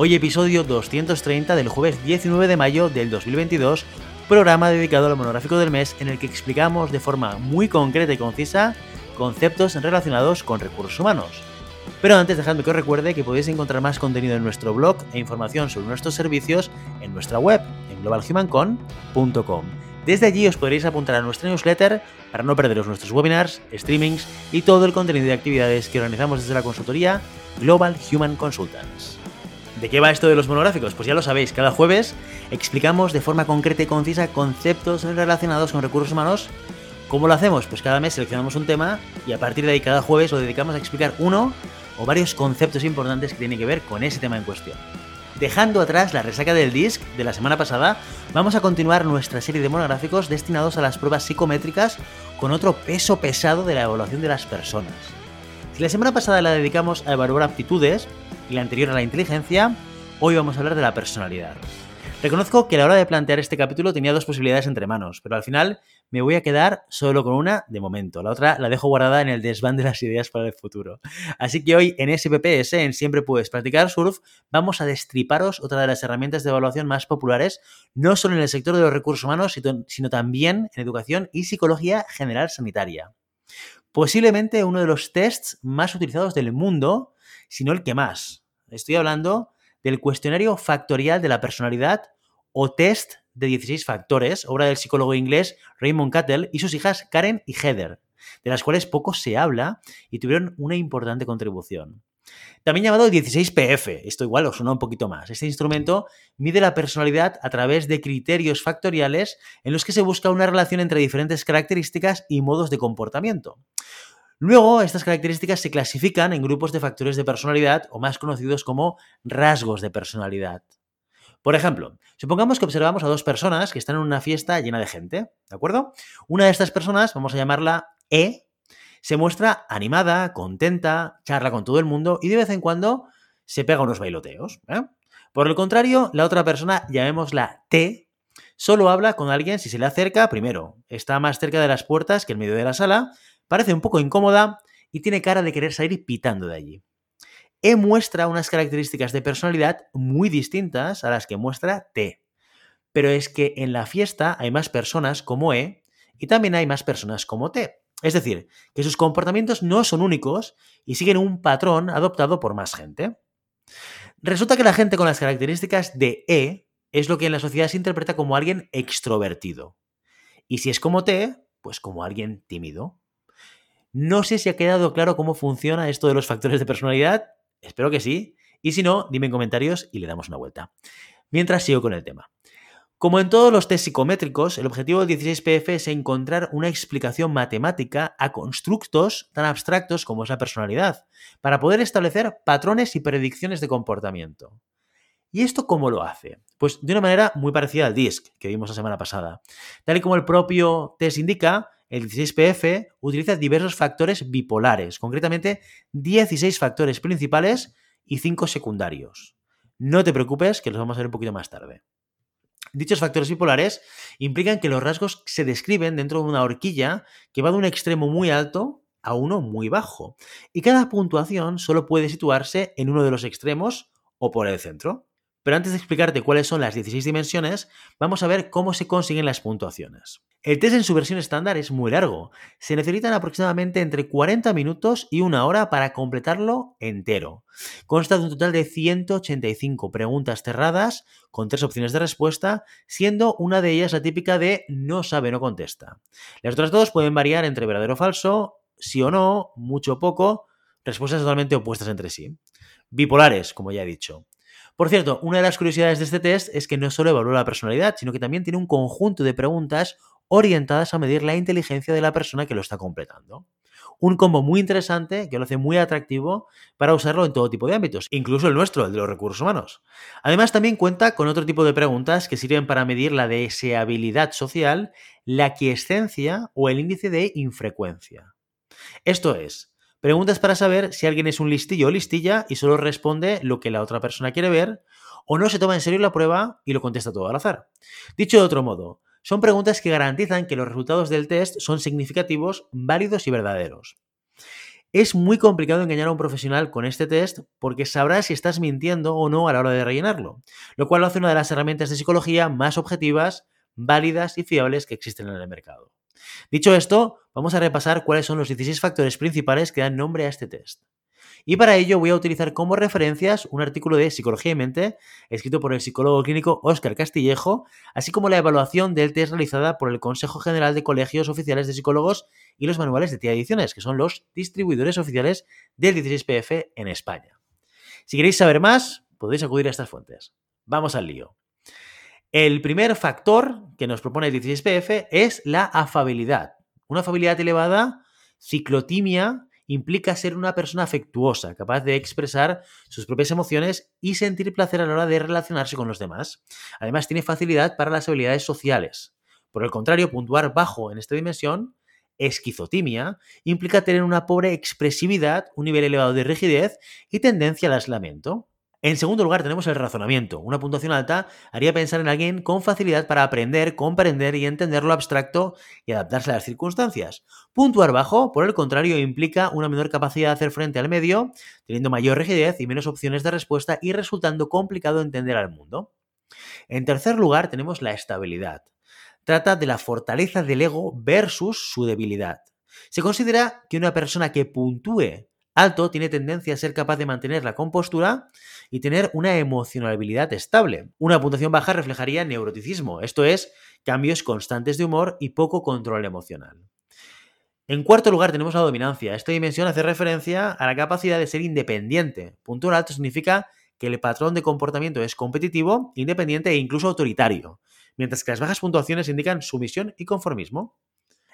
Hoy episodio 230 del jueves 19 de mayo del 2022, programa dedicado al monográfico del mes en el que explicamos de forma muy concreta y concisa conceptos relacionados con recursos humanos. Pero antes dejadme que os recuerde que podéis encontrar más contenido en nuestro blog e información sobre nuestros servicios en nuestra web, en globalhumancon.com. Desde allí os podréis apuntar a nuestra newsletter para no perderos nuestros webinars, streamings y todo el contenido de actividades que organizamos desde la consultoría Global Human Consultants. ¿De qué va esto de los monográficos? Pues ya lo sabéis, cada jueves explicamos de forma concreta y concisa conceptos relacionados con recursos humanos. ¿Cómo lo hacemos? Pues cada mes seleccionamos un tema y a partir de ahí cada jueves lo dedicamos a explicar uno o varios conceptos importantes que tienen que ver con ese tema en cuestión. Dejando atrás la resaca del disc de la semana pasada, vamos a continuar nuestra serie de monográficos destinados a las pruebas psicométricas con otro peso pesado de la evaluación de las personas. Si la semana pasada la dedicamos a evaluar aptitudes, y la anterior a la inteligencia, hoy vamos a hablar de la personalidad. Reconozco que a la hora de plantear este capítulo tenía dos posibilidades entre manos, pero al final me voy a quedar solo con una de momento. La otra la dejo guardada en el desván de las ideas para el futuro. Así que hoy en SPPS, en Siempre Puedes Practicar Surf, vamos a destriparos otra de las herramientas de evaluación más populares, no solo en el sector de los recursos humanos, sino también en educación y psicología general sanitaria. Posiblemente uno de los tests más utilizados del mundo sino el que más. Estoy hablando del cuestionario factorial de la personalidad o test de 16 factores, obra del psicólogo inglés Raymond Cattell y sus hijas Karen y Heather, de las cuales poco se habla y tuvieron una importante contribución. También llamado 16PF, esto igual os suena un poquito más. Este instrumento mide la personalidad a través de criterios factoriales en los que se busca una relación entre diferentes características y modos de comportamiento. Luego, estas características se clasifican en grupos de factores de personalidad o más conocidos como rasgos de personalidad. Por ejemplo, supongamos que observamos a dos personas que están en una fiesta llena de gente, ¿de acuerdo? Una de estas personas, vamos a llamarla E, se muestra animada, contenta, charla con todo el mundo y de vez en cuando se pega unos bailoteos. ¿eh? Por el contrario, la otra persona, llamémosla T, solo habla con alguien si se le acerca, primero, está más cerca de las puertas que en medio de la sala, Parece un poco incómoda y tiene cara de querer salir pitando de allí. E muestra unas características de personalidad muy distintas a las que muestra T. Pero es que en la fiesta hay más personas como E y también hay más personas como T. Es decir, que sus comportamientos no son únicos y siguen un patrón adoptado por más gente. Resulta que la gente con las características de E es lo que en la sociedad se interpreta como alguien extrovertido. Y si es como T, pues como alguien tímido. No sé si ha quedado claro cómo funciona esto de los factores de personalidad. Espero que sí. Y si no, dime en comentarios y le damos una vuelta. Mientras sigo con el tema. Como en todos los test psicométricos, el objetivo del 16PF es encontrar una explicación matemática a constructos tan abstractos como es la personalidad, para poder establecer patrones y predicciones de comportamiento. ¿Y esto cómo lo hace? Pues de una manera muy parecida al DISC que vimos la semana pasada. Tal y como el propio test indica, el 16PF utiliza diversos factores bipolares, concretamente 16 factores principales y 5 secundarios. No te preocupes, que los vamos a ver un poquito más tarde. Dichos factores bipolares implican que los rasgos se describen dentro de una horquilla que va de un extremo muy alto a uno muy bajo, y cada puntuación solo puede situarse en uno de los extremos o por el centro. Pero antes de explicarte cuáles son las 16 dimensiones, vamos a ver cómo se consiguen las puntuaciones. El test en su versión estándar es muy largo. Se necesitan aproximadamente entre 40 minutos y una hora para completarlo entero. Consta de un total de 185 preguntas cerradas con tres opciones de respuesta, siendo una de ellas la típica de no sabe, no contesta. Las otras dos pueden variar entre verdadero o falso, sí o no, mucho o poco, respuestas totalmente opuestas entre sí. Bipolares, como ya he dicho. Por cierto, una de las curiosidades de este test es que no solo evalúa la personalidad, sino que también tiene un conjunto de preguntas orientadas a medir la inteligencia de la persona que lo está completando. un combo muy interesante que lo hace muy atractivo para usarlo en todo tipo de ámbitos, incluso el nuestro, el de los recursos humanos. Además, también cuenta con otro tipo de preguntas que sirven para medir la deseabilidad social, la quiescencia o el índice de infrecuencia. Esto es, preguntas para saber si alguien es un listillo o listilla y solo responde lo que la otra persona quiere ver, o no se toma en serio la prueba y lo contesta todo al azar. Dicho de otro modo, son preguntas que garantizan que los resultados del test son significativos, válidos y verdaderos. Es muy complicado engañar a un profesional con este test porque sabrá si estás mintiendo o no a la hora de rellenarlo, lo cual lo hace una de las herramientas de psicología más objetivas, válidas y fiables que existen en el mercado. Dicho esto, vamos a repasar cuáles son los 16 factores principales que dan nombre a este test. Y para ello voy a utilizar como referencias un artículo de Psicología y Mente, escrito por el psicólogo clínico Óscar Castillejo, así como la evaluación del test realizada por el Consejo General de Colegios Oficiales de Psicólogos y los manuales de TIA Ediciones, que son los distribuidores oficiales del 16PF en España. Si queréis saber más, podéis acudir a estas fuentes. Vamos al lío. El primer factor que nos propone el 16PF es la afabilidad. Una afabilidad elevada, ciclotimia, implica ser una persona afectuosa, capaz de expresar sus propias emociones y sentir placer a la hora de relacionarse con los demás. Además, tiene facilidad para las habilidades sociales. Por el contrario, puntuar bajo en esta dimensión, esquizotimia, implica tener una pobre expresividad, un nivel elevado de rigidez y tendencia al aislamiento. En segundo lugar tenemos el razonamiento. Una puntuación alta haría pensar en alguien con facilidad para aprender, comprender y entender lo abstracto y adaptarse a las circunstancias. Puntuar bajo, por el contrario, implica una menor capacidad de hacer frente al medio, teniendo mayor rigidez y menos opciones de respuesta y resultando complicado entender al mundo. En tercer lugar tenemos la estabilidad. Trata de la fortaleza del ego versus su debilidad. Se considera que una persona que puntúe alto tiene tendencia a ser capaz de mantener la compostura y tener una emocionalidad estable. Una puntuación baja reflejaría neuroticismo, esto es, cambios constantes de humor y poco control emocional. En cuarto lugar tenemos la dominancia. Esta dimensión hace referencia a la capacidad de ser independiente. Punto alto significa que el patrón de comportamiento es competitivo, independiente e incluso autoritario, mientras que las bajas puntuaciones indican sumisión y conformismo.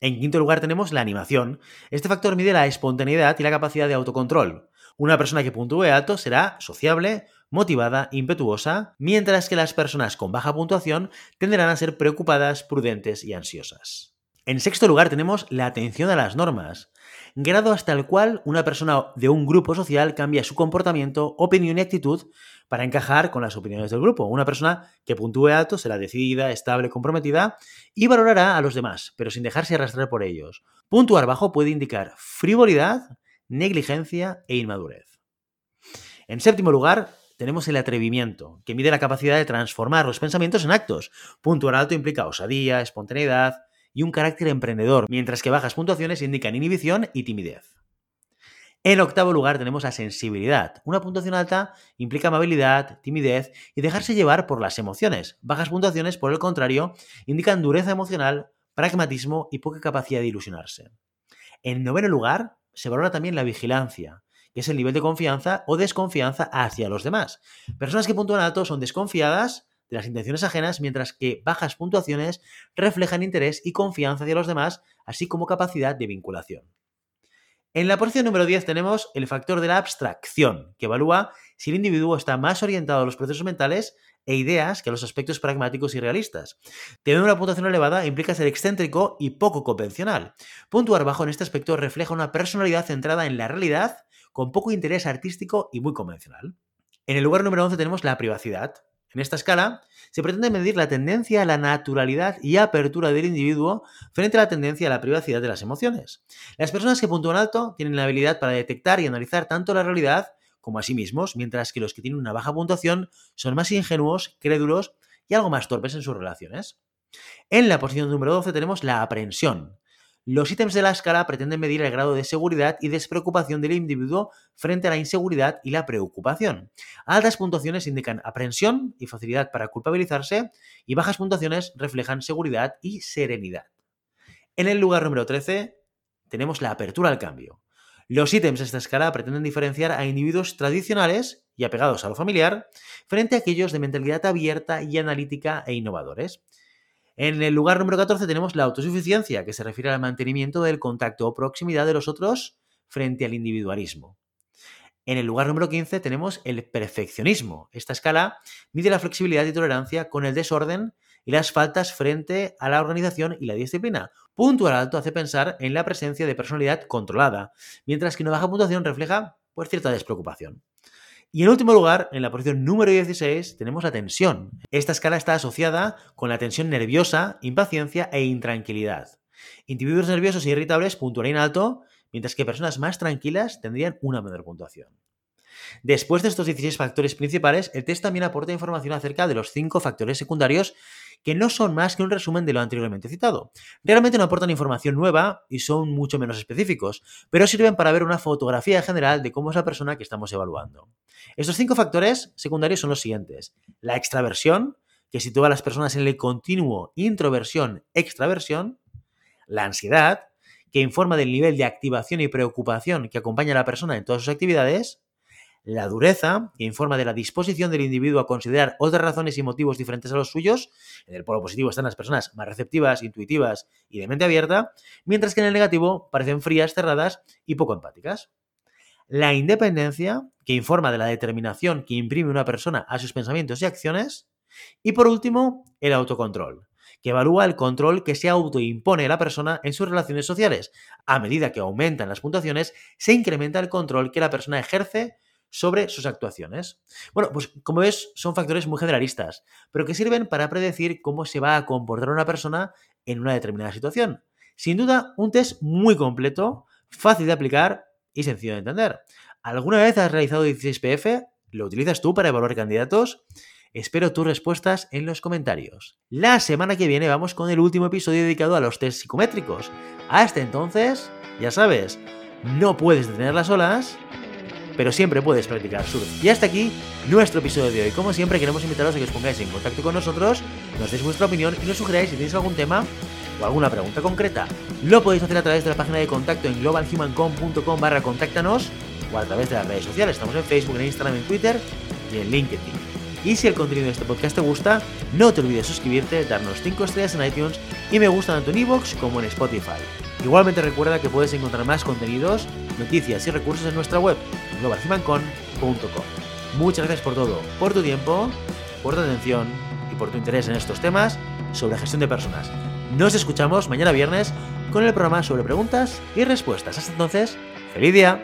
En quinto lugar tenemos la animación. Este factor mide la espontaneidad y la capacidad de autocontrol. Una persona que puntúe alto será sociable, motivada, impetuosa, mientras que las personas con baja puntuación tenderán a ser preocupadas, prudentes y ansiosas. En sexto lugar tenemos la atención a las normas grado hasta el cual una persona de un grupo social cambia su comportamiento, opinión y actitud para encajar con las opiniones del grupo. Una persona que puntúe alto será decidida, estable, comprometida y valorará a los demás, pero sin dejarse arrastrar por ellos. Puntuar bajo puede indicar frivolidad, negligencia e inmadurez. En séptimo lugar, tenemos el atrevimiento, que mide la capacidad de transformar los pensamientos en actos. Puntuar alto implica osadía, espontaneidad, y un carácter emprendedor, mientras que bajas puntuaciones indican inhibición y timidez. En octavo lugar tenemos la sensibilidad. Una puntuación alta implica amabilidad, timidez y dejarse llevar por las emociones. Bajas puntuaciones, por el contrario, indican dureza emocional, pragmatismo y poca capacidad de ilusionarse. En noveno lugar, se valora también la vigilancia, que es el nivel de confianza o desconfianza hacia los demás. Personas que puntúan alto son desconfiadas de las intenciones ajenas, mientras que bajas puntuaciones reflejan interés y confianza hacia los demás, así como capacidad de vinculación. En la posición número 10 tenemos el factor de la abstracción, que evalúa si el individuo está más orientado a los procesos mentales e ideas que a los aspectos pragmáticos y realistas. Tener una puntuación elevada implica ser excéntrico y poco convencional. Puntuar bajo en este aspecto refleja una personalidad centrada en la realidad, con poco interés artístico y muy convencional. En el lugar número 11 tenemos la privacidad, en esta escala se pretende medir la tendencia a la naturalidad y apertura del individuo frente a la tendencia a la privacidad de las emociones. Las personas que puntúan alto tienen la habilidad para detectar y analizar tanto la realidad como a sí mismos, mientras que los que tienen una baja puntuación son más ingenuos, crédulos y algo más torpes en sus relaciones. En la posición número 12 tenemos la aprensión, los ítems de la escala pretenden medir el grado de seguridad y despreocupación del individuo frente a la inseguridad y la preocupación. Altas puntuaciones indican aprensión y facilidad para culpabilizarse y bajas puntuaciones reflejan seguridad y serenidad. En el lugar número 13 tenemos la apertura al cambio. Los ítems de esta escala pretenden diferenciar a individuos tradicionales y apegados a lo familiar frente a aquellos de mentalidad abierta y analítica e innovadores. En el lugar número 14 tenemos la autosuficiencia, que se refiere al mantenimiento del contacto o proximidad de los otros frente al individualismo. En el lugar número 15 tenemos el perfeccionismo. Esta escala mide la flexibilidad y tolerancia con el desorden y las faltas frente a la organización y la disciplina. Puntual alto hace pensar en la presencia de personalidad controlada, mientras que una baja puntuación refleja pues, cierta despreocupación. Y en último lugar, en la posición número 16, tenemos la tensión. Esta escala está asociada con la tensión nerviosa, impaciencia e intranquilidad. Individuos nerviosos e irritables puntuarían alto mientras que personas más tranquilas tendrían una menor puntuación. Después de estos 16 factores principales, el test también aporta información acerca de los 5 factores secundarios que no son más que un resumen de lo anteriormente citado. Realmente no aportan información nueva y son mucho menos específicos, pero sirven para ver una fotografía general de cómo es la persona que estamos evaluando. Estos 5 factores secundarios son los siguientes. La extraversión, que sitúa a las personas en el continuo introversión-extraversión. La ansiedad, que informa del nivel de activación y preocupación que acompaña a la persona en todas sus actividades, la dureza, que informa de la disposición del individuo a considerar otras razones y motivos diferentes a los suyos. En el polo positivo están las personas más receptivas, intuitivas y de mente abierta, mientras que en el negativo parecen frías, cerradas y poco empáticas. La independencia, que informa de la determinación que imprime una persona a sus pensamientos y acciones. Y por último, el autocontrol, que evalúa el control que se autoimpone la persona en sus relaciones sociales. A medida que aumentan las puntuaciones, se incrementa el control que la persona ejerce sobre sus actuaciones. Bueno, pues como ves, son factores muy generalistas, pero que sirven para predecir cómo se va a comportar una persona en una determinada situación. Sin duda, un test muy completo, fácil de aplicar y sencillo de entender. ¿Alguna vez has realizado 16PF? ¿Lo utilizas tú para evaluar candidatos? Espero tus respuestas en los comentarios. La semana que viene vamos con el último episodio dedicado a los test psicométricos. Hasta entonces, ya sabes, no puedes detener las olas, pero siempre puedes practicar surf. Y hasta aquí nuestro episodio de hoy. Como siempre, queremos invitaros a que os pongáis en contacto con nosotros, nos deis vuestra opinión y nos sugeráis si tenéis algún tema o alguna pregunta concreta. Lo podéis hacer a través de la página de contacto en globalhumancom.com barra contáctanos o a través de las redes sociales. Estamos en Facebook, en Instagram, en Twitter y en LinkedIn. Y si el contenido de este podcast te gusta, no te olvides suscribirte, darnos 5 estrellas en iTunes y me gusta tanto en iVoox como en Spotify. Igualmente recuerda que puedes encontrar más contenidos, noticias y recursos en nuestra web, globalcimancon.com. Muchas gracias por todo, por tu tiempo, por tu atención y por tu interés en estos temas sobre gestión de personas. Nos escuchamos mañana viernes con el programa sobre preguntas y respuestas. Hasta entonces, feliz día.